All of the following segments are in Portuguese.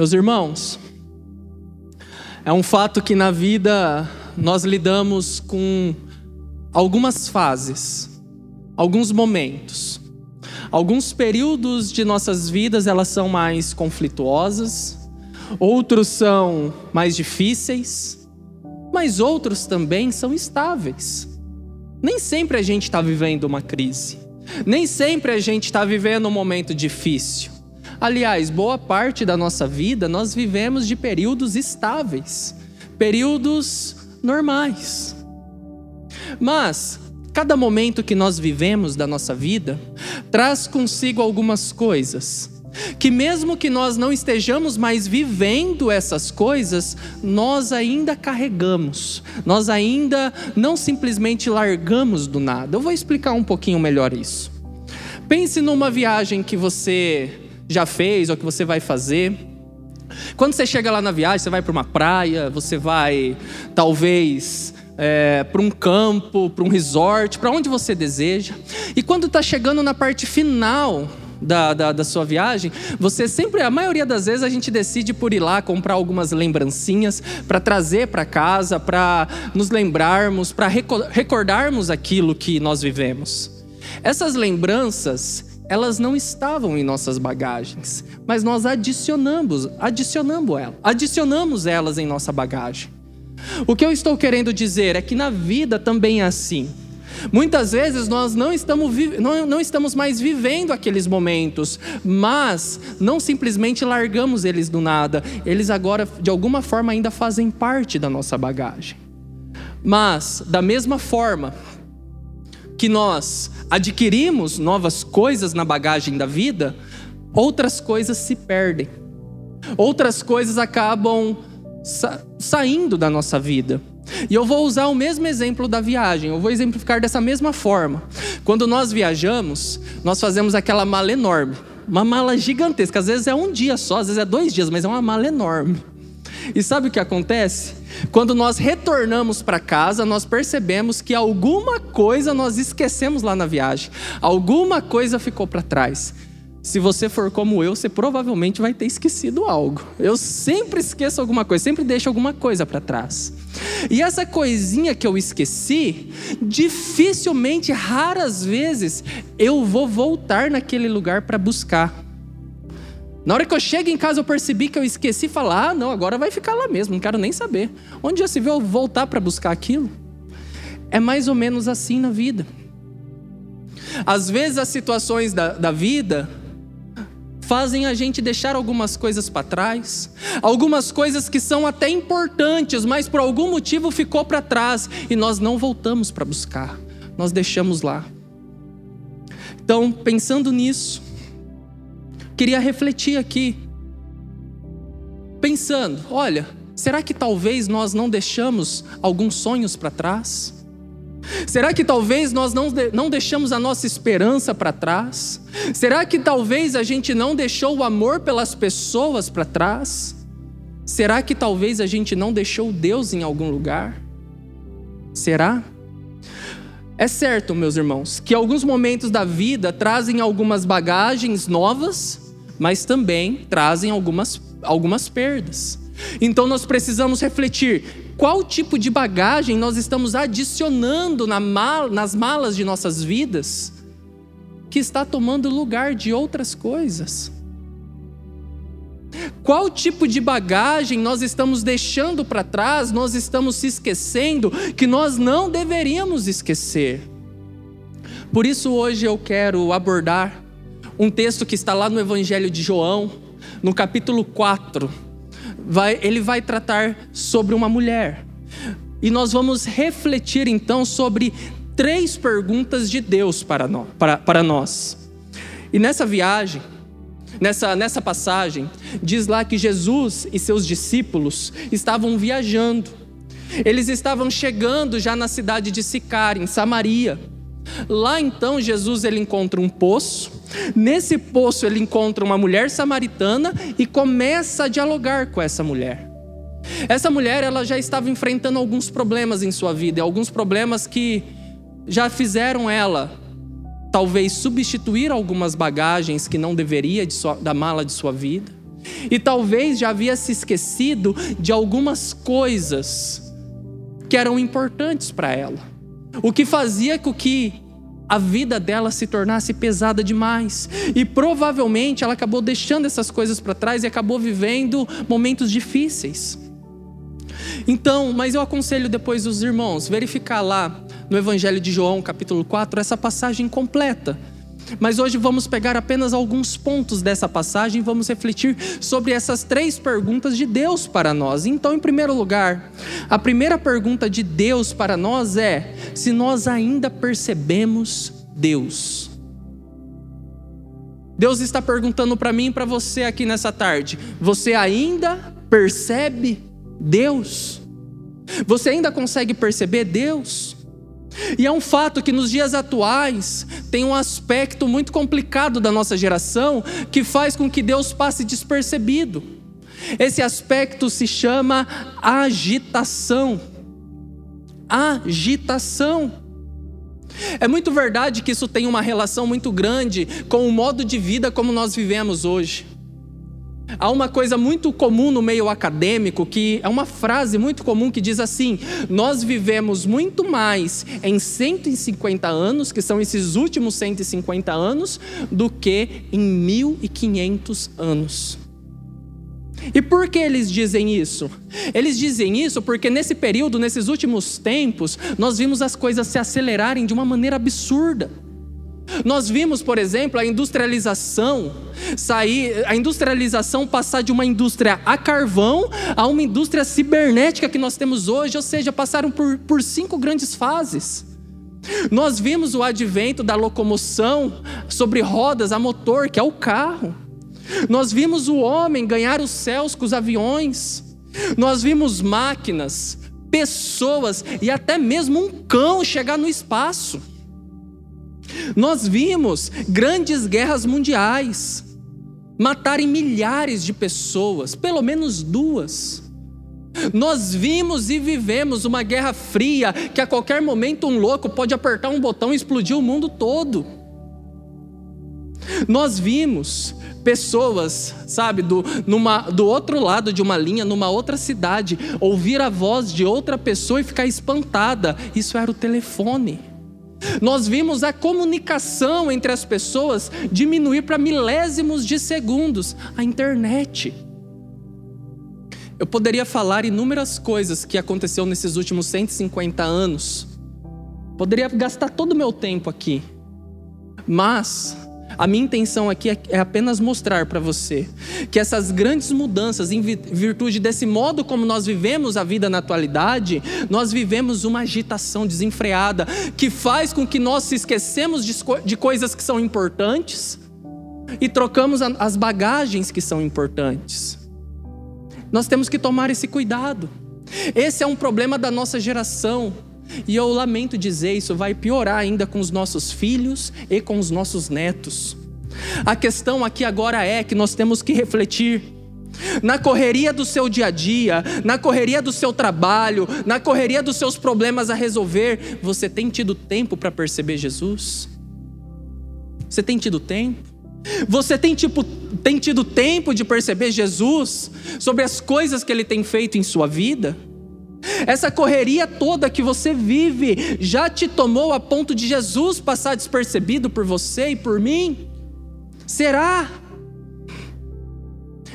Meus irmãos, é um fato que na vida nós lidamos com algumas fases, alguns momentos. Alguns períodos de nossas vidas elas são mais conflituosas, outros são mais difíceis, mas outros também são estáveis. Nem sempre a gente está vivendo uma crise, nem sempre a gente está vivendo um momento difícil. Aliás, boa parte da nossa vida nós vivemos de períodos estáveis, períodos normais. Mas cada momento que nós vivemos da nossa vida traz consigo algumas coisas que mesmo que nós não estejamos mais vivendo essas coisas, nós ainda carregamos, nós ainda não simplesmente largamos do nada. Eu vou explicar um pouquinho melhor isso. Pense numa viagem que você já fez ou que você vai fazer. Quando você chega lá na viagem, você vai para uma praia, você vai talvez é, para um campo, para um resort, para onde você deseja. E quando está chegando na parte final da, da, da, sua viagem, você sempre, a maioria das vezes, a gente decide por ir lá comprar algumas lembrancinhas para trazer para casa, para nos lembrarmos, para recordarmos aquilo que nós vivemos. Essas lembranças, elas não estavam em nossas bagagens, mas nós adicionamos, adicionamos elas, adicionamos elas em nossa bagagem. O que eu estou querendo dizer é que na vida também é assim. Muitas vezes nós não estamos, não, não estamos mais vivendo aqueles momentos, mas não simplesmente largamos eles do nada, eles agora de alguma forma ainda fazem parte da nossa bagagem. Mas, da mesma forma que nós adquirimos novas coisas na bagagem da vida, outras coisas se perdem, outras coisas acabam sa saindo da nossa vida. E eu vou usar o mesmo exemplo da viagem, eu vou exemplificar dessa mesma forma. Quando nós viajamos, nós fazemos aquela mala enorme, uma mala gigantesca, às vezes é um dia só, às vezes é dois dias, mas é uma mala enorme. E sabe o que acontece? Quando nós retornamos para casa, nós percebemos que alguma coisa nós esquecemos lá na viagem, alguma coisa ficou para trás. Se você for como eu, você provavelmente vai ter esquecido algo. Eu sempre esqueço alguma coisa, sempre deixo alguma coisa para trás. E essa coisinha que eu esqueci, dificilmente, raras vezes, eu vou voltar naquele lugar para buscar. Na hora que eu chego em casa, eu percebi que eu esqueci falar: ah, não, agora vai ficar lá mesmo, não quero nem saber. Onde já se viu eu voltar para buscar aquilo? É mais ou menos assim na vida. Às vezes, as situações da, da vida fazem a gente deixar algumas coisas para trás, algumas coisas que são até importantes, mas por algum motivo ficou para trás e nós não voltamos para buscar, nós deixamos lá. Então, pensando nisso, queria refletir aqui, pensando: olha, será que talvez nós não deixamos alguns sonhos para trás? Será que talvez nós não, não deixamos a nossa esperança para trás? Será que talvez a gente não deixou o amor pelas pessoas para trás? Será que talvez a gente não deixou Deus em algum lugar? Será? É certo, meus irmãos, que alguns momentos da vida trazem algumas bagagens novas, mas também trazem algumas, algumas perdas. Então nós precisamos refletir qual tipo de bagagem nós estamos adicionando na mal, nas malas de nossas vidas que está tomando lugar de outras coisas. Qual tipo de bagagem nós estamos deixando para trás, nós estamos se esquecendo que nós não deveríamos esquecer. Por isso, hoje eu quero abordar um texto que está lá no Evangelho de João, no capítulo 4 vai, ele vai tratar sobre uma mulher. E nós vamos refletir então sobre três perguntas de Deus para nós. Para, para nós. E nessa viagem, nessa, nessa passagem, diz lá que Jesus e seus discípulos estavam viajando. Eles estavam chegando já na cidade de Sicar, em Samaria. Lá então Jesus ele encontra um poço. Nesse poço ele encontra uma mulher samaritana e começa a dialogar com essa mulher. Essa mulher ela já estava enfrentando alguns problemas em sua vida, alguns problemas que já fizeram ela talvez substituir algumas bagagens que não deveria de sua, da mala de sua vida. E talvez já havia se esquecido de algumas coisas que eram importantes para ela. O que fazia com que a vida dela se tornasse pesada demais. E provavelmente ela acabou deixando essas coisas para trás e acabou vivendo momentos difíceis. Então, mas eu aconselho depois os irmãos verificar lá no Evangelho de João, capítulo 4, essa passagem completa. Mas hoje vamos pegar apenas alguns pontos dessa passagem e vamos refletir sobre essas três perguntas de Deus para nós. Então, em primeiro lugar, a primeira pergunta de Deus para nós é: se nós ainda percebemos Deus. Deus está perguntando para mim e para você aqui nessa tarde: você ainda percebe Deus? Você ainda consegue perceber Deus? E é um fato que nos dias atuais tem um aspecto muito complicado da nossa geração que faz com que Deus passe despercebido. Esse aspecto se chama agitação. Agitação. É muito verdade que isso tem uma relação muito grande com o modo de vida como nós vivemos hoje. Há uma coisa muito comum no meio acadêmico, que é uma frase muito comum que diz assim: Nós vivemos muito mais em 150 anos, que são esses últimos 150 anos, do que em 1500 anos. E por que eles dizem isso? Eles dizem isso porque nesse período, nesses últimos tempos, nós vimos as coisas se acelerarem de uma maneira absurda. Nós vimos, por exemplo, a industrialização sair, a industrialização passar de uma indústria a carvão a uma indústria cibernética que nós temos hoje, ou seja, passaram por, por cinco grandes fases. Nós vimos o advento da locomoção sobre rodas a motor, que é o carro. Nós vimos o homem ganhar os céus com os aviões. Nós vimos máquinas, pessoas e até mesmo um cão chegar no espaço. Nós vimos grandes guerras mundiais matarem milhares de pessoas, pelo menos duas. Nós vimos e vivemos uma guerra fria que a qualquer momento um louco pode apertar um botão e explodir o mundo todo. Nós vimos pessoas, sabe, do, numa, do outro lado de uma linha, numa outra cidade, ouvir a voz de outra pessoa e ficar espantada. Isso era o telefone. Nós vimos a comunicação entre as pessoas diminuir para milésimos de segundos a internet. Eu poderia falar inúmeras coisas que aconteceu nesses últimos 150 anos. Poderia gastar todo o meu tempo aqui. Mas a minha intenção aqui é, é apenas mostrar para você que essas grandes mudanças, em virtude desse modo como nós vivemos a vida na atualidade, nós vivemos uma agitação desenfreada que faz com que nós se esquecemos de coisas que são importantes e trocamos as bagagens que são importantes. Nós temos que tomar esse cuidado. Esse é um problema da nossa geração. E eu lamento dizer, isso vai piorar ainda com os nossos filhos e com os nossos netos. A questão aqui agora é que nós temos que refletir. Na correria do seu dia a dia, na correria do seu trabalho, na correria dos seus problemas a resolver, você tem tido tempo para perceber Jesus? Você tem tido tempo? Você tem, tipo, tem tido tempo de perceber Jesus sobre as coisas que ele tem feito em sua vida? Essa correria toda que você vive já te tomou a ponto de Jesus passar despercebido por você e por mim? Será?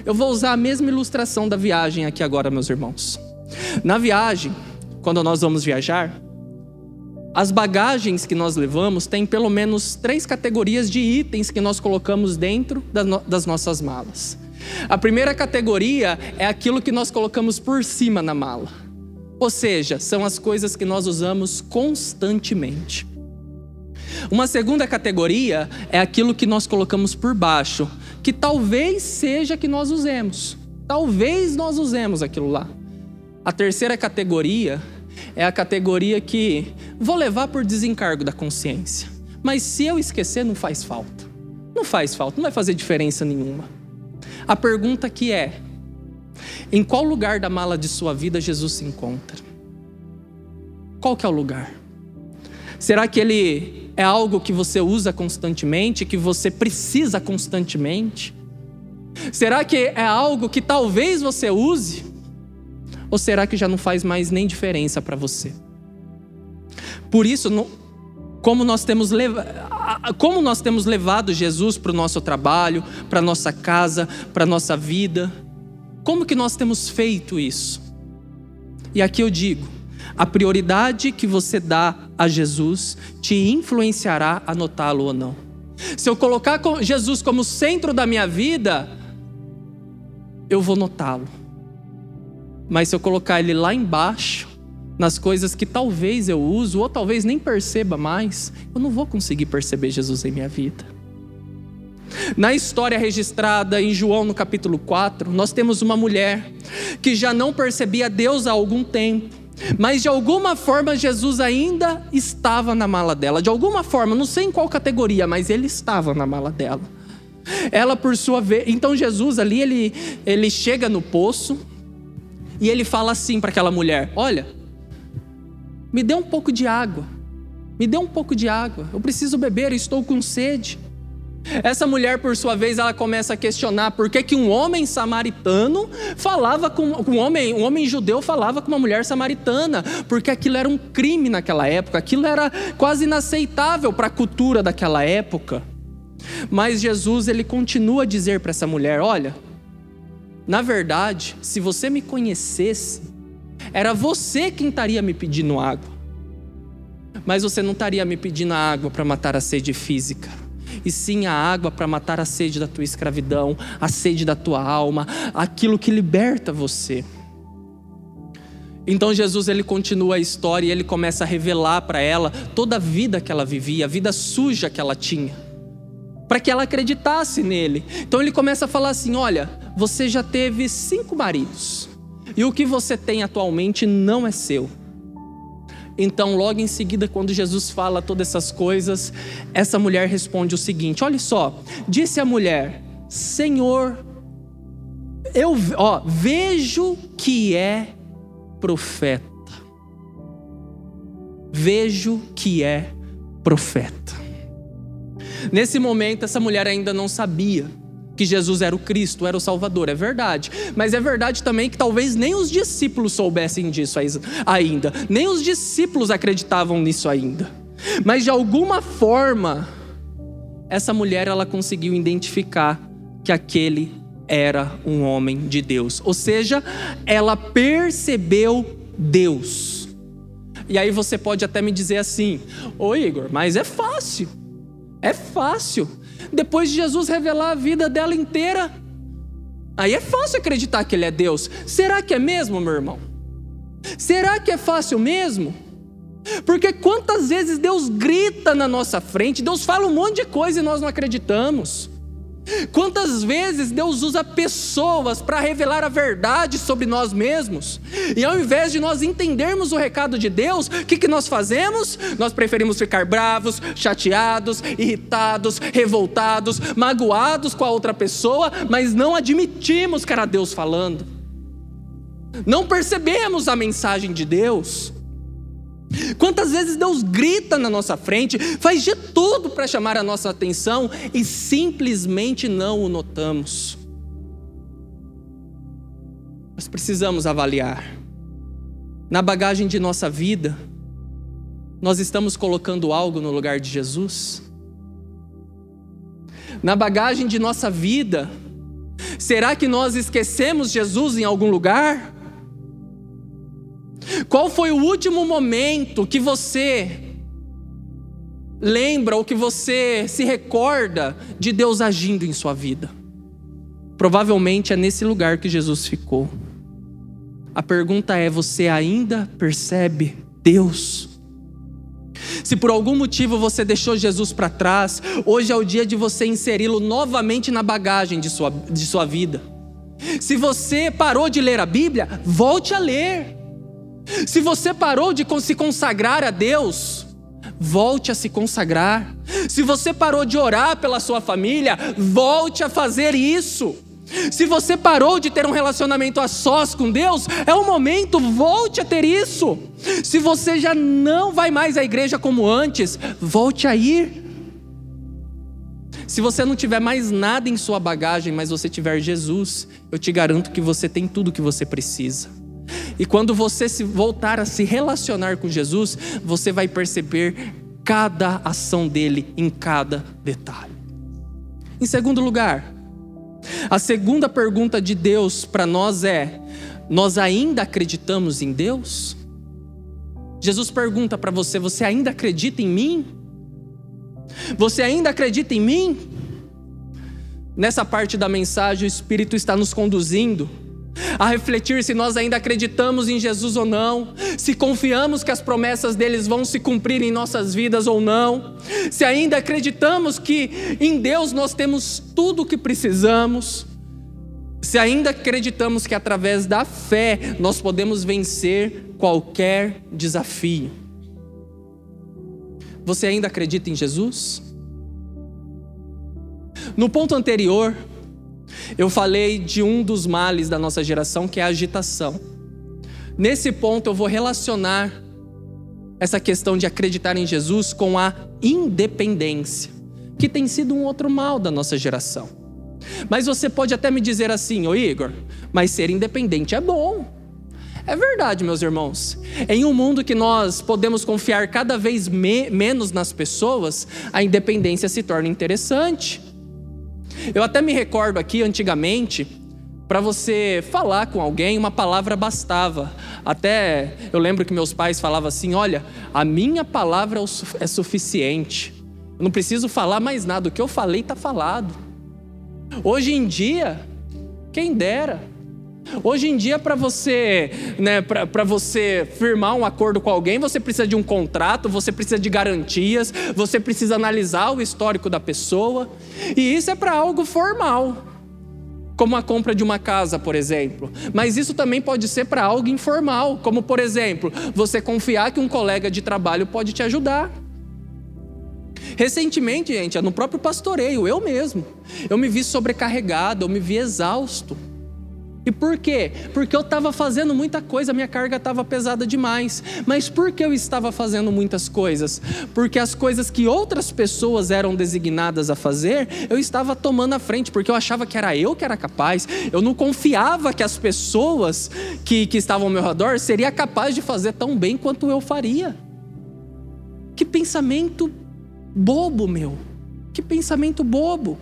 Eu vou usar a mesma ilustração da viagem aqui agora, meus irmãos. Na viagem, quando nós vamos viajar, as bagagens que nós levamos têm pelo menos três categorias de itens que nós colocamos dentro das nossas malas. A primeira categoria é aquilo que nós colocamos por cima na mala. Ou seja, são as coisas que nós usamos constantemente. Uma segunda categoria é aquilo que nós colocamos por baixo, que talvez seja que nós usemos. Talvez nós usemos aquilo lá. A terceira categoria é a categoria que vou levar por desencargo da consciência. Mas se eu esquecer, não faz falta. Não faz falta, não vai fazer diferença nenhuma. A pergunta que é: em qual lugar da mala de sua vida Jesus se encontra? Qual que é o lugar? Será que ele é algo que você usa constantemente, que você precisa constantemente? Será que é algo que talvez você use? Ou será que já não faz mais nem diferença para você? Por isso, como nós temos, como nós temos levado Jesus para o nosso trabalho, para nossa casa, para nossa vida, como que nós temos feito isso? E aqui eu digo: a prioridade que você dá a Jesus te influenciará a notá-lo ou não. Se eu colocar Jesus como centro da minha vida, eu vou notá-lo. Mas se eu colocar ele lá embaixo, nas coisas que talvez eu uso ou talvez nem perceba mais, eu não vou conseguir perceber Jesus em minha vida. Na história registrada em João no capítulo 4, nós temos uma mulher que já não percebia Deus há algum tempo. Mas de alguma forma Jesus ainda estava na mala dela. De alguma forma, não sei em qual categoria, mas ele estava na mala dela. Ela, por sua vez. Então Jesus ali, ele, ele chega no poço e ele fala assim para aquela mulher: Olha, me dê um pouco de água. Me dê um pouco de água. Eu preciso beber, estou com sede. Essa mulher, por sua vez, ela começa a questionar por que, que um homem samaritano falava com um homem, um homem judeu falava com uma mulher samaritana, porque aquilo era um crime naquela época, aquilo era quase inaceitável para a cultura daquela época. Mas Jesus ele continua a dizer para essa mulher: olha, na verdade, se você me conhecesse, era você quem estaria me pedindo água. Mas você não estaria me pedindo água para matar a sede física e sim a água para matar a sede da tua escravidão, a sede da tua alma, aquilo que liberta você. Então Jesus ele continua a história e ele começa a revelar para ela toda a vida que ela vivia, a vida suja que ela tinha, para que ela acreditasse nele. Então ele começa a falar assim: olha, você já teve cinco maridos e o que você tem atualmente não é seu. Então, logo em seguida, quando Jesus fala todas essas coisas, essa mulher responde o seguinte: Olha só, disse a mulher, Senhor, eu ó, vejo que é profeta. Vejo que é profeta. Nesse momento, essa mulher ainda não sabia que Jesus era o Cristo, era o Salvador, é verdade. Mas é verdade também que talvez nem os discípulos soubessem disso ainda, nem os discípulos acreditavam nisso ainda. Mas de alguma forma, essa mulher ela conseguiu identificar que aquele era um homem de Deus. Ou seja, ela percebeu Deus. E aí você pode até me dizer assim: "Ô Igor, mas é fácil. É fácil. Depois de Jesus revelar a vida dela inteira, aí é fácil acreditar que Ele é Deus. Será que é mesmo, meu irmão? Será que é fácil mesmo? Porque quantas vezes Deus grita na nossa frente, Deus fala um monte de coisa e nós não acreditamos. Quantas vezes Deus usa pessoas para revelar a verdade sobre nós mesmos, e ao invés de nós entendermos o recado de Deus, o que, que nós fazemos? Nós preferimos ficar bravos, chateados, irritados, revoltados, magoados com a outra pessoa, mas não admitimos que era Deus falando, não percebemos a mensagem de Deus. Quantas vezes Deus grita na nossa frente, faz de tudo para chamar a nossa atenção e simplesmente não o notamos. Nós precisamos avaliar. Na bagagem de nossa vida, nós estamos colocando algo no lugar de Jesus? Na bagagem de nossa vida, será que nós esquecemos Jesus em algum lugar? Qual foi o último momento que você lembra ou que você se recorda de Deus agindo em sua vida? Provavelmente é nesse lugar que Jesus ficou. A pergunta é: você ainda percebe Deus? Se por algum motivo você deixou Jesus para trás, hoje é o dia de você inseri-lo novamente na bagagem de sua, de sua vida. Se você parou de ler a Bíblia, volte a ler. Se você parou de se consagrar a Deus, volte a se consagrar. Se você parou de orar pela sua família, volte a fazer isso. Se você parou de ter um relacionamento a sós com Deus, é o momento, volte a ter isso. Se você já não vai mais à igreja como antes, volte a ir. Se você não tiver mais nada em sua bagagem, mas você tiver Jesus, eu te garanto que você tem tudo que você precisa. E quando você se voltar a se relacionar com Jesus, você vai perceber cada ação dele em cada detalhe. Em segundo lugar, a segunda pergunta de Deus para nós é: nós ainda acreditamos em Deus? Jesus pergunta para você: você ainda acredita em mim? Você ainda acredita em mim? Nessa parte da mensagem, o Espírito está nos conduzindo a refletir se nós ainda acreditamos em Jesus ou não, se confiamos que as promessas deles vão se cumprir em nossas vidas ou não, se ainda acreditamos que em Deus nós temos tudo o que precisamos, se ainda acreditamos que através da fé nós podemos vencer qualquer desafio. Você ainda acredita em Jesus? No ponto anterior, eu falei de um dos males da nossa geração, que é a agitação. Nesse ponto, eu vou relacionar essa questão de acreditar em Jesus com a independência, que tem sido um outro mal da nossa geração. Mas você pode até me dizer assim, ô Igor, mas ser independente é bom. É verdade, meus irmãos. Em um mundo que nós podemos confiar cada vez me menos nas pessoas, a independência se torna interessante. Eu até me recordo aqui, antigamente, para você falar com alguém, uma palavra bastava. Até eu lembro que meus pais falavam assim: olha, a minha palavra é suficiente. Eu não preciso falar mais nada. O que eu falei está falado. Hoje em dia, quem dera. Hoje em dia, para você, né, para você firmar um acordo com alguém, você precisa de um contrato, você precisa de garantias, você precisa analisar o histórico da pessoa. E isso é para algo formal, como a compra de uma casa, por exemplo. Mas isso também pode ser para algo informal, como por exemplo, você confiar que um colega de trabalho pode te ajudar. Recentemente, gente, no próprio pastoreio, eu mesmo, eu me vi sobrecarregado, eu me vi exausto. E por quê? Porque eu estava fazendo muita coisa, minha carga estava pesada demais. Mas por que eu estava fazendo muitas coisas? Porque as coisas que outras pessoas eram designadas a fazer, eu estava tomando a frente, porque eu achava que era eu que era capaz. Eu não confiava que as pessoas que, que estavam ao meu redor seriam capazes de fazer tão bem quanto eu faria. Que pensamento bobo, meu. Que pensamento bobo.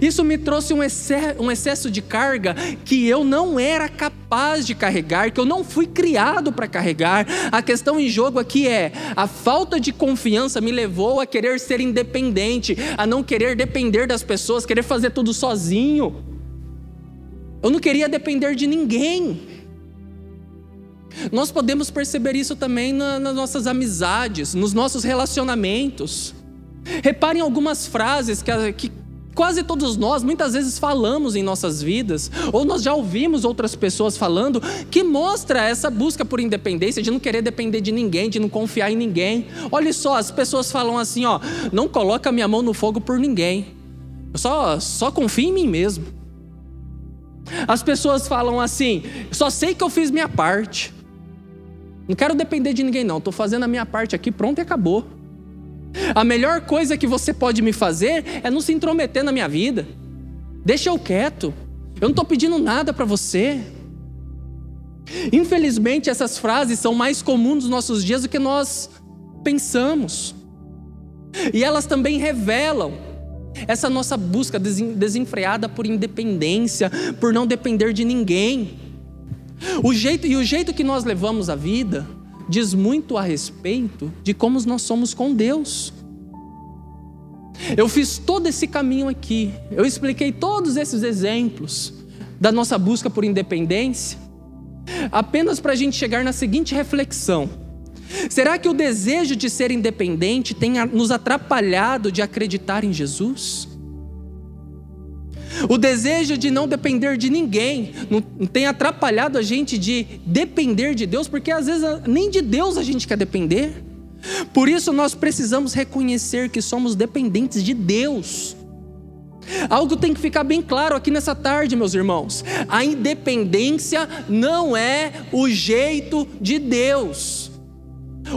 Isso me trouxe um excesso, um excesso de carga que eu não era capaz de carregar, que eu não fui criado para carregar. A questão em jogo aqui é: a falta de confiança me levou a querer ser independente, a não querer depender das pessoas, querer fazer tudo sozinho. Eu não queria depender de ninguém. Nós podemos perceber isso também na, nas nossas amizades, nos nossos relacionamentos. Reparem algumas frases que, que quase todos nós muitas vezes falamos em nossas vidas, ou nós já ouvimos outras pessoas falando, que mostra essa busca por independência, de não querer depender de ninguém, de não confiar em ninguém. Olha só, as pessoas falam assim, ó, não coloca minha mão no fogo por ninguém. Eu só, só confio em mim mesmo. As pessoas falam assim, só sei que eu fiz minha parte. Não quero depender de ninguém, não. Estou fazendo a minha parte aqui, pronto e acabou. A melhor coisa que você pode me fazer é não se intrometer na minha vida. Deixa eu quieto. Eu não estou pedindo nada para você. Infelizmente, essas frases são mais comuns nos nossos dias do que nós pensamos. E elas também revelam essa nossa busca desenfreada por independência, por não depender de ninguém. O jeito e o jeito que nós levamos a vida diz muito a respeito de como nós somos com Deus. Eu fiz todo esse caminho aqui, eu expliquei todos esses exemplos da nossa busca por independência, apenas para a gente chegar na seguinte reflexão: será que o desejo de ser independente tem nos atrapalhado de acreditar em Jesus? O desejo de não depender de ninguém não tem atrapalhado a gente de depender de Deus, porque às vezes nem de Deus a gente quer depender. Por isso nós precisamos reconhecer que somos dependentes de Deus. Algo tem que ficar bem claro aqui nessa tarde, meus irmãos. A independência não é o jeito de Deus.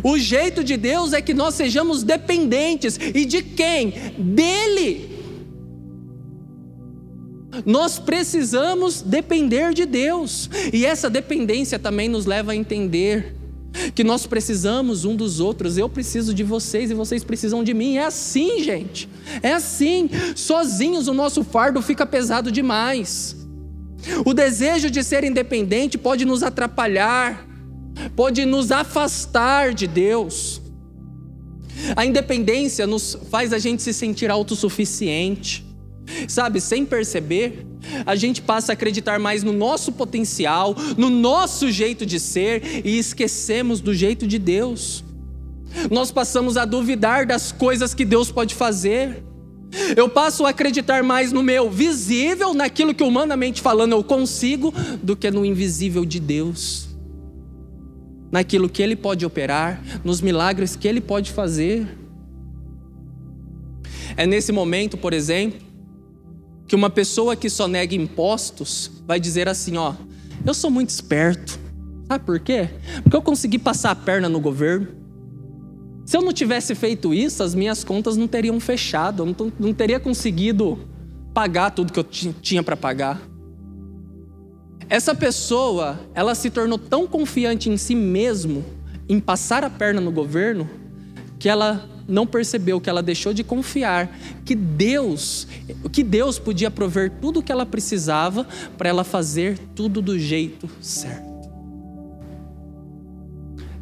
O jeito de Deus é que nós sejamos dependentes. E de quem? Dele. Nós precisamos depender de Deus. E essa dependência também nos leva a entender que nós precisamos um dos outros. Eu preciso de vocês e vocês precisam de mim. É assim, gente. É assim. Sozinhos o nosso fardo fica pesado demais. O desejo de ser independente pode nos atrapalhar, pode nos afastar de Deus. A independência nos faz a gente se sentir autossuficiente. Sabe, sem perceber, a gente passa a acreditar mais no nosso potencial, no nosso jeito de ser e esquecemos do jeito de Deus. Nós passamos a duvidar das coisas que Deus pode fazer. Eu passo a acreditar mais no meu visível, naquilo que humanamente falando eu consigo, do que no invisível de Deus. Naquilo que Ele pode operar, nos milagres que Ele pode fazer. É nesse momento, por exemplo, que uma pessoa que só nega impostos vai dizer assim: ó, eu sou muito esperto. Sabe por quê? Porque eu consegui passar a perna no governo. Se eu não tivesse feito isso, as minhas contas não teriam fechado, eu não, não teria conseguido pagar tudo que eu tinha para pagar. Essa pessoa, ela se tornou tão confiante em si mesmo, em passar a perna no governo, que ela não percebeu que ela deixou de confiar que Deus, que Deus podia prover tudo o que ela precisava para ela fazer tudo do jeito certo.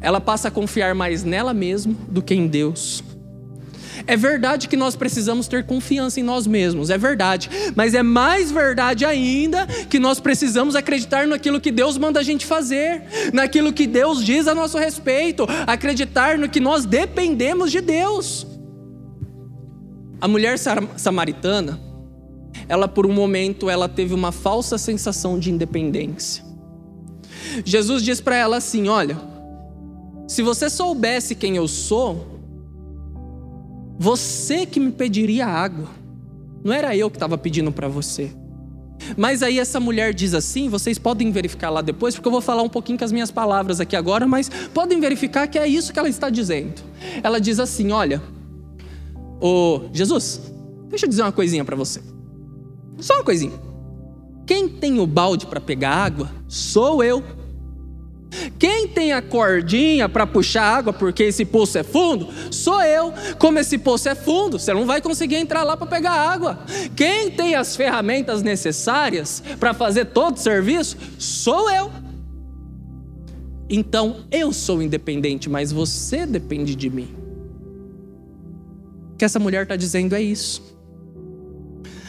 Ela passa a confiar mais nela mesma do que em Deus. É verdade que nós precisamos ter confiança em nós mesmos, é verdade, mas é mais verdade ainda que nós precisamos acreditar naquilo que Deus manda a gente fazer, naquilo que Deus diz a nosso respeito, acreditar no que nós dependemos de Deus. A mulher samaritana, ela por um momento ela teve uma falsa sensação de independência. Jesus diz para ela assim: "Olha, se você soubesse quem eu sou, você que me pediria água. Não era eu que estava pedindo para você. Mas aí essa mulher diz assim, vocês podem verificar lá depois, porque eu vou falar um pouquinho com as minhas palavras aqui agora, mas podem verificar que é isso que ela está dizendo. Ela diz assim: olha, ô Jesus, deixa eu dizer uma coisinha para você. Só uma coisinha. Quem tem o balde para pegar água sou eu. Quem tem a cordinha para puxar água porque esse poço é fundo? Sou eu. Como esse poço é fundo, você não vai conseguir entrar lá para pegar água. Quem tem as ferramentas necessárias para fazer todo o serviço? Sou eu. Então eu sou independente, mas você depende de mim. O que essa mulher está dizendo é isso.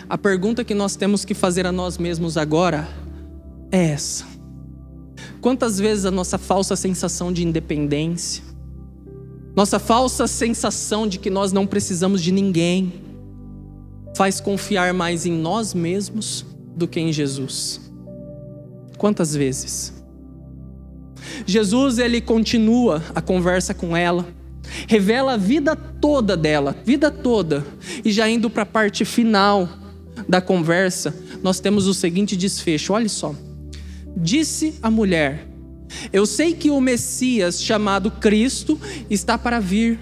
A pergunta que nós temos que fazer a nós mesmos agora é essa Quantas vezes a nossa falsa sensação de independência, nossa falsa sensação de que nós não precisamos de ninguém, faz confiar mais em nós mesmos do que em Jesus? Quantas vezes? Jesus ele continua a conversa com ela, revela a vida toda dela, vida toda, e já indo para a parte final da conversa, nós temos o seguinte desfecho: olha só. Disse a mulher: Eu sei que o Messias, chamado Cristo, está para vir.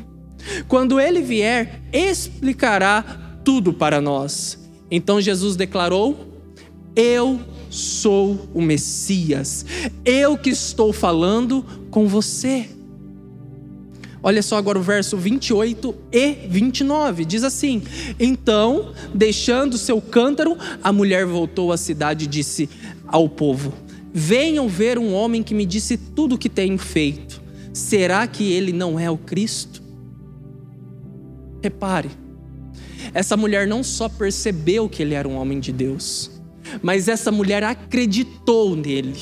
Quando ele vier, explicará tudo para nós. Então Jesus declarou: Eu sou o Messias, eu que estou falando com você. Olha só agora o verso 28 e 29, diz assim: Então, deixando seu cântaro, a mulher voltou à cidade e disse ao povo: Venham ver um homem que me disse tudo o que tenho feito. Será que ele não é o Cristo? Repare, essa mulher não só percebeu que ele era um homem de Deus, mas essa mulher acreditou nele.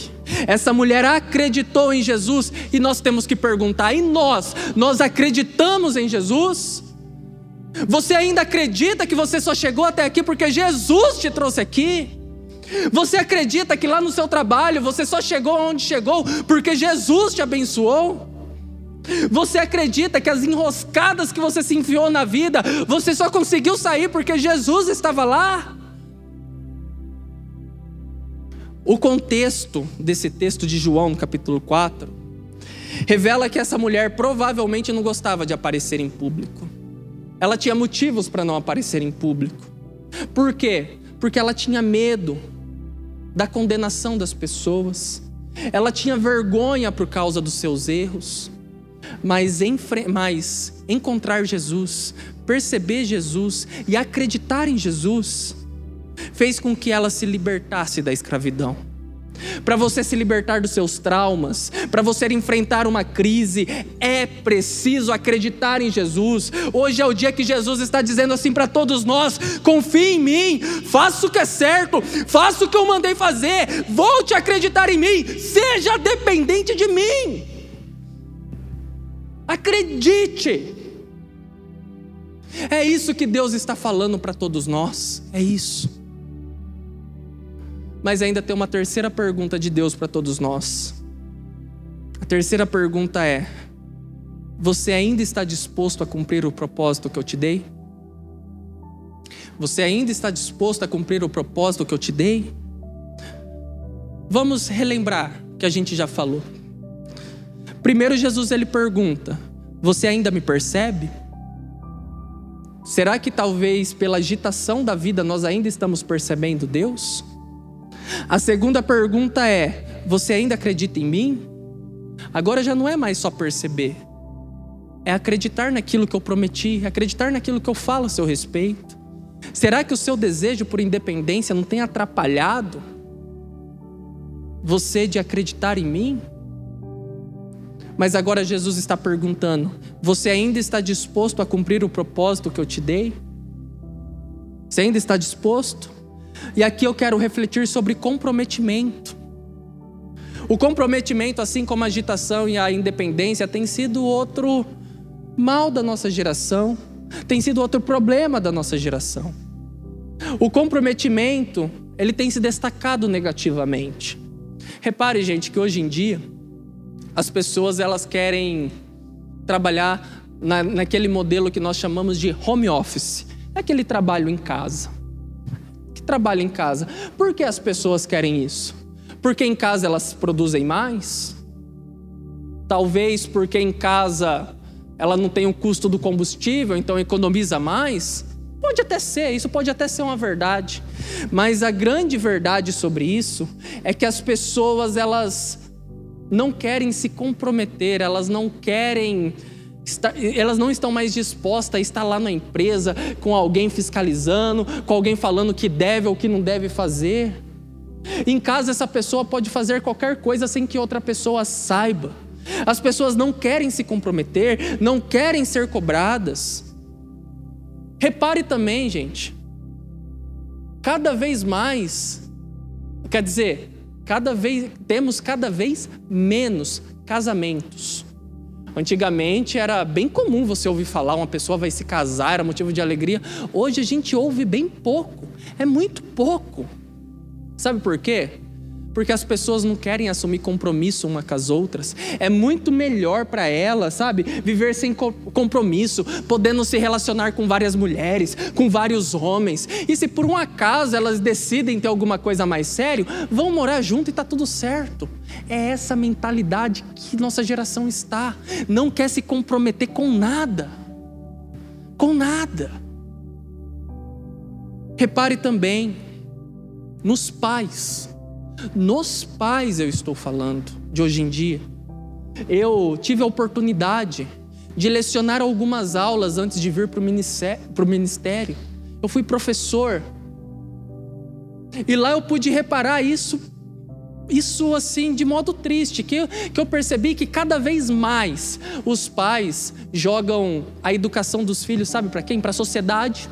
Essa mulher acreditou em Jesus e nós temos que perguntar: e nós? Nós acreditamos em Jesus? Você ainda acredita que você só chegou até aqui porque Jesus te trouxe aqui? Você acredita que lá no seu trabalho você só chegou onde chegou porque Jesus te abençoou? Você acredita que as enroscadas que você se enfiou na vida, você só conseguiu sair porque Jesus estava lá? O contexto desse texto de João, no capítulo 4, revela que essa mulher provavelmente não gostava de aparecer em público. Ela tinha motivos para não aparecer em público. Por quê? Porque ela tinha medo da condenação das pessoas. Ela tinha vergonha por causa dos seus erros. Mas, mas encontrar Jesus, perceber Jesus e acreditar em Jesus fez com que ela se libertasse da escravidão para você se libertar dos seus traumas, para você enfrentar uma crise, é preciso acreditar em Jesus. Hoje é o dia que Jesus está dizendo assim para todos nós: confie em mim, faça o que é certo, faça o que eu mandei fazer, volte a acreditar em mim, seja dependente de mim. Acredite. É isso que Deus está falando para todos nós, é isso. Mas ainda tem uma terceira pergunta de Deus para todos nós. A terceira pergunta é: Você ainda está disposto a cumprir o propósito que eu te dei? Você ainda está disposto a cumprir o propósito que eu te dei? Vamos relembrar o que a gente já falou. Primeiro Jesus ele pergunta: Você ainda me percebe? Será que talvez pela agitação da vida nós ainda estamos percebendo Deus? A segunda pergunta é: Você ainda acredita em mim? Agora já não é mais só perceber, é acreditar naquilo que eu prometi, acreditar naquilo que eu falo a seu respeito. Será que o seu desejo por independência não tem atrapalhado você de acreditar em mim? Mas agora Jesus está perguntando: você ainda está disposto a cumprir o propósito que eu te dei? Você ainda está disposto? E aqui eu quero refletir sobre comprometimento. O comprometimento, assim como a agitação e a independência, tem sido outro mal da nossa geração, tem sido outro problema da nossa geração. O comprometimento, ele tem se destacado negativamente. Repare, gente, que hoje em dia as pessoas elas querem trabalhar na, naquele modelo que nós chamamos de home office, é aquele trabalho em casa trabalha em casa. Por que as pessoas querem isso? Porque em casa elas produzem mais? Talvez porque em casa ela não tem o custo do combustível, então economiza mais? Pode até ser, isso pode até ser uma verdade. Mas a grande verdade sobre isso é que as pessoas elas não querem se comprometer, elas não querem elas não estão mais dispostas a estar lá na empresa com alguém fiscalizando, com alguém falando o que deve ou o que não deve fazer. Em casa, essa pessoa pode fazer qualquer coisa sem que outra pessoa saiba. As pessoas não querem se comprometer, não querem ser cobradas. Repare também, gente, cada vez mais, quer dizer, cada vez temos cada vez menos casamentos. Antigamente era bem comum você ouvir falar, uma pessoa vai se casar, era motivo de alegria. Hoje a gente ouve bem pouco, é muito pouco. Sabe por quê? Porque as pessoas não querem assumir compromisso uma com as outras. É muito melhor para elas, sabe, viver sem compromisso, podendo se relacionar com várias mulheres, com vários homens. E se por um acaso elas decidem ter alguma coisa mais sério, vão morar junto e tá tudo certo. É essa mentalidade que nossa geração está. Não quer se comprometer com nada. Com nada. Repare também nos pais. Nos pais eu estou falando, de hoje em dia. Eu tive a oportunidade de lecionar algumas aulas antes de vir para o ministério. Eu fui professor. E lá eu pude reparar isso, isso assim, de modo triste, que que eu percebi que cada vez mais os pais jogam a educação dos filhos, sabe para quem? Para a sociedade,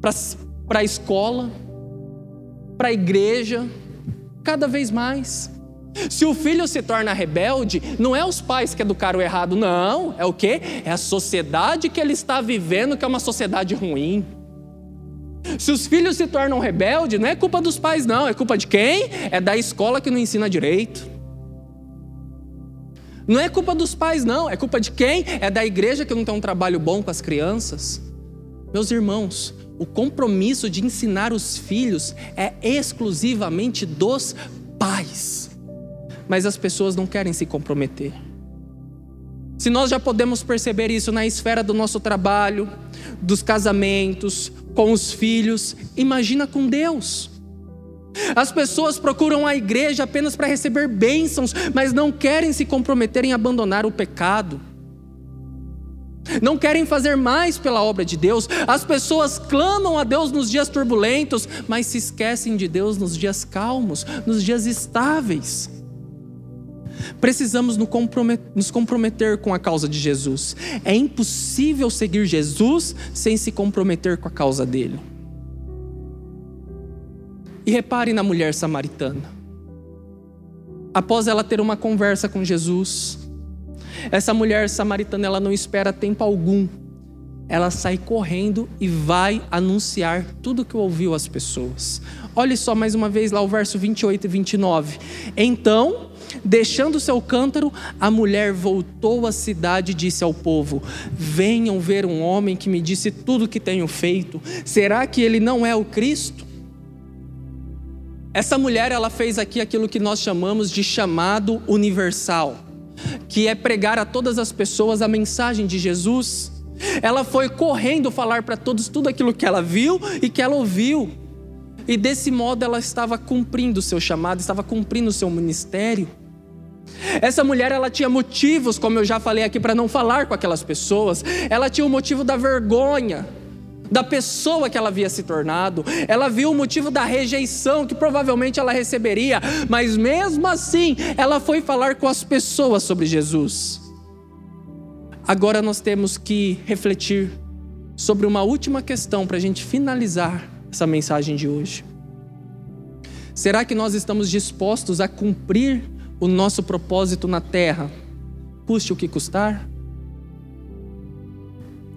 para a escola para a igreja, cada vez mais. Se o filho se torna rebelde, não é os pais que educaram errado, não. É o quê? É a sociedade que ele está vivendo, que é uma sociedade ruim. Se os filhos se tornam rebeldes, não é culpa dos pais, não. É culpa de quem? É da escola que não ensina direito. Não é culpa dos pais, não. É culpa de quem? É da igreja que não tem um trabalho bom com as crianças. Meus irmãos, o compromisso de ensinar os filhos é exclusivamente dos pais. mas as pessoas não querem se comprometer. Se nós já podemos perceber isso na esfera do nosso trabalho, dos casamentos, com os filhos, imagina com Deus. As pessoas procuram a igreja apenas para receber bênçãos, mas não querem se comprometer em abandonar o pecado. Não querem fazer mais pela obra de Deus. As pessoas clamam a Deus nos dias turbulentos, mas se esquecem de Deus nos dias calmos, nos dias estáveis. Precisamos nos comprometer com a causa de Jesus. É impossível seguir Jesus sem se comprometer com a causa dele. E repare na mulher samaritana. Após ela ter uma conversa com Jesus, essa mulher samaritana ela não espera tempo algum. Ela sai correndo e vai anunciar tudo que ouviu às pessoas. Olhe só mais uma vez lá o verso 28 e 29. Então, deixando seu cântaro, a mulher voltou à cidade e disse ao povo: Venham ver um homem que me disse tudo o que tenho feito. Será que ele não é o Cristo? Essa mulher ela fez aqui aquilo que nós chamamos de chamado universal, que é pregar a todas as pessoas a mensagem de Jesus. Ela foi correndo falar para todos tudo aquilo que ela viu e que ela ouviu. E desse modo ela estava cumprindo o seu chamado, estava cumprindo o seu ministério. Essa mulher ela tinha motivos, como eu já falei aqui, para não falar com aquelas pessoas. Ela tinha o motivo da vergonha da pessoa que ela havia se tornado, ela viu o motivo da rejeição que provavelmente ela receberia, mas mesmo assim ela foi falar com as pessoas sobre Jesus. Agora nós temos que refletir sobre uma última questão para a gente finalizar essa mensagem de hoje. Será que nós estamos dispostos a cumprir o nosso propósito na terra, custe o que custar?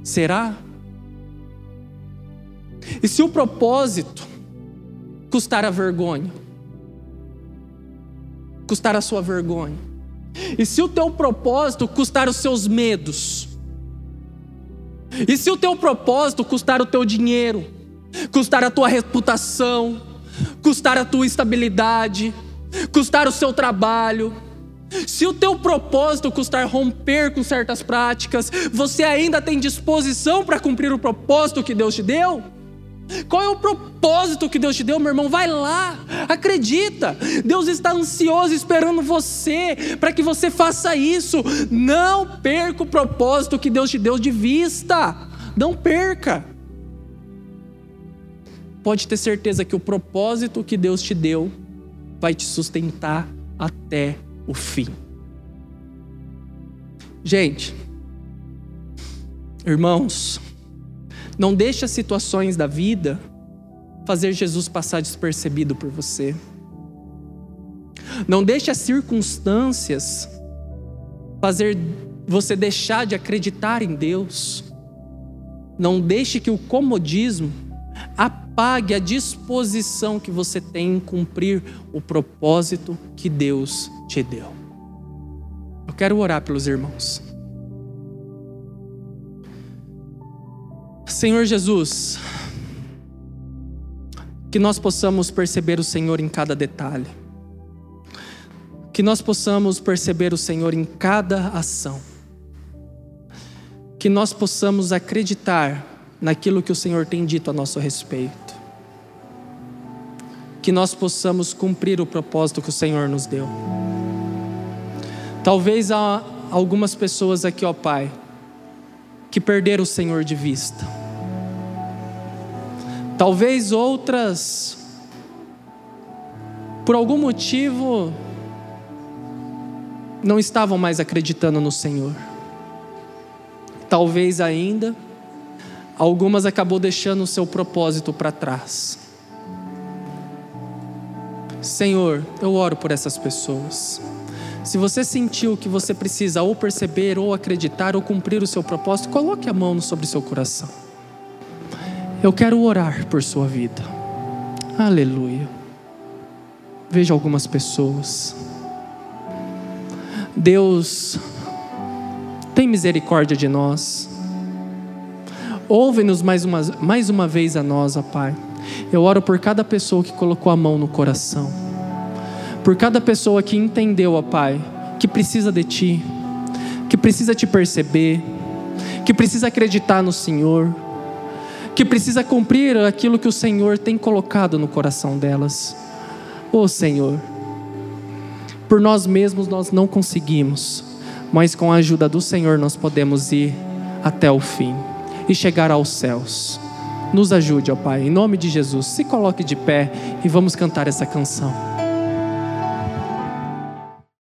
Será? E se o propósito custar a vergonha? Custar a sua vergonha? E se o teu propósito custar os seus medos? E se o teu propósito custar o teu dinheiro? Custar a tua reputação? Custar a tua estabilidade? Custar o seu trabalho? Se o teu propósito custar romper com certas práticas, você ainda tem disposição para cumprir o propósito que Deus te deu? Qual é o propósito que Deus te deu, meu irmão? Vai lá, acredita. Deus está ansioso esperando você para que você faça isso. Não perca o propósito que Deus te deu de vista. Não perca. Pode ter certeza que o propósito que Deus te deu vai te sustentar até o fim. Gente, irmãos, não deixe as situações da vida fazer Jesus passar despercebido por você. Não deixe as circunstâncias fazer você deixar de acreditar em Deus. Não deixe que o comodismo apague a disposição que você tem em cumprir o propósito que Deus te deu. Eu quero orar pelos irmãos. Senhor Jesus, que nós possamos perceber o Senhor em cada detalhe, que nós possamos perceber o Senhor em cada ação, que nós possamos acreditar naquilo que o Senhor tem dito a nosso respeito, que nós possamos cumprir o propósito que o Senhor nos deu. Talvez há algumas pessoas aqui, ó Pai, que perderam o Senhor de vista. Talvez outras, por algum motivo, não estavam mais acreditando no Senhor. Talvez ainda, algumas acabou deixando o seu propósito para trás. Senhor, eu oro por essas pessoas. Se você sentiu que você precisa ou perceber, ou acreditar, ou cumprir o seu propósito, coloque a mão sobre o seu coração. Eu quero orar por sua vida. Aleluia. Veja algumas pessoas. Deus, tem misericórdia de nós. Ouve-nos mais uma, mais uma vez a nós, ó Pai. Eu oro por cada pessoa que colocou a mão no coração por cada pessoa que entendeu, ó Pai, que precisa de Ti, que precisa te perceber, que precisa acreditar no Senhor, que precisa cumprir aquilo que o Senhor tem colocado no coração delas. Oh, Senhor, por nós mesmos nós não conseguimos, mas com a ajuda do Senhor nós podemos ir até o fim e chegar aos céus. Nos ajude, ó Pai, em nome de Jesus. Se coloque de pé e vamos cantar essa canção.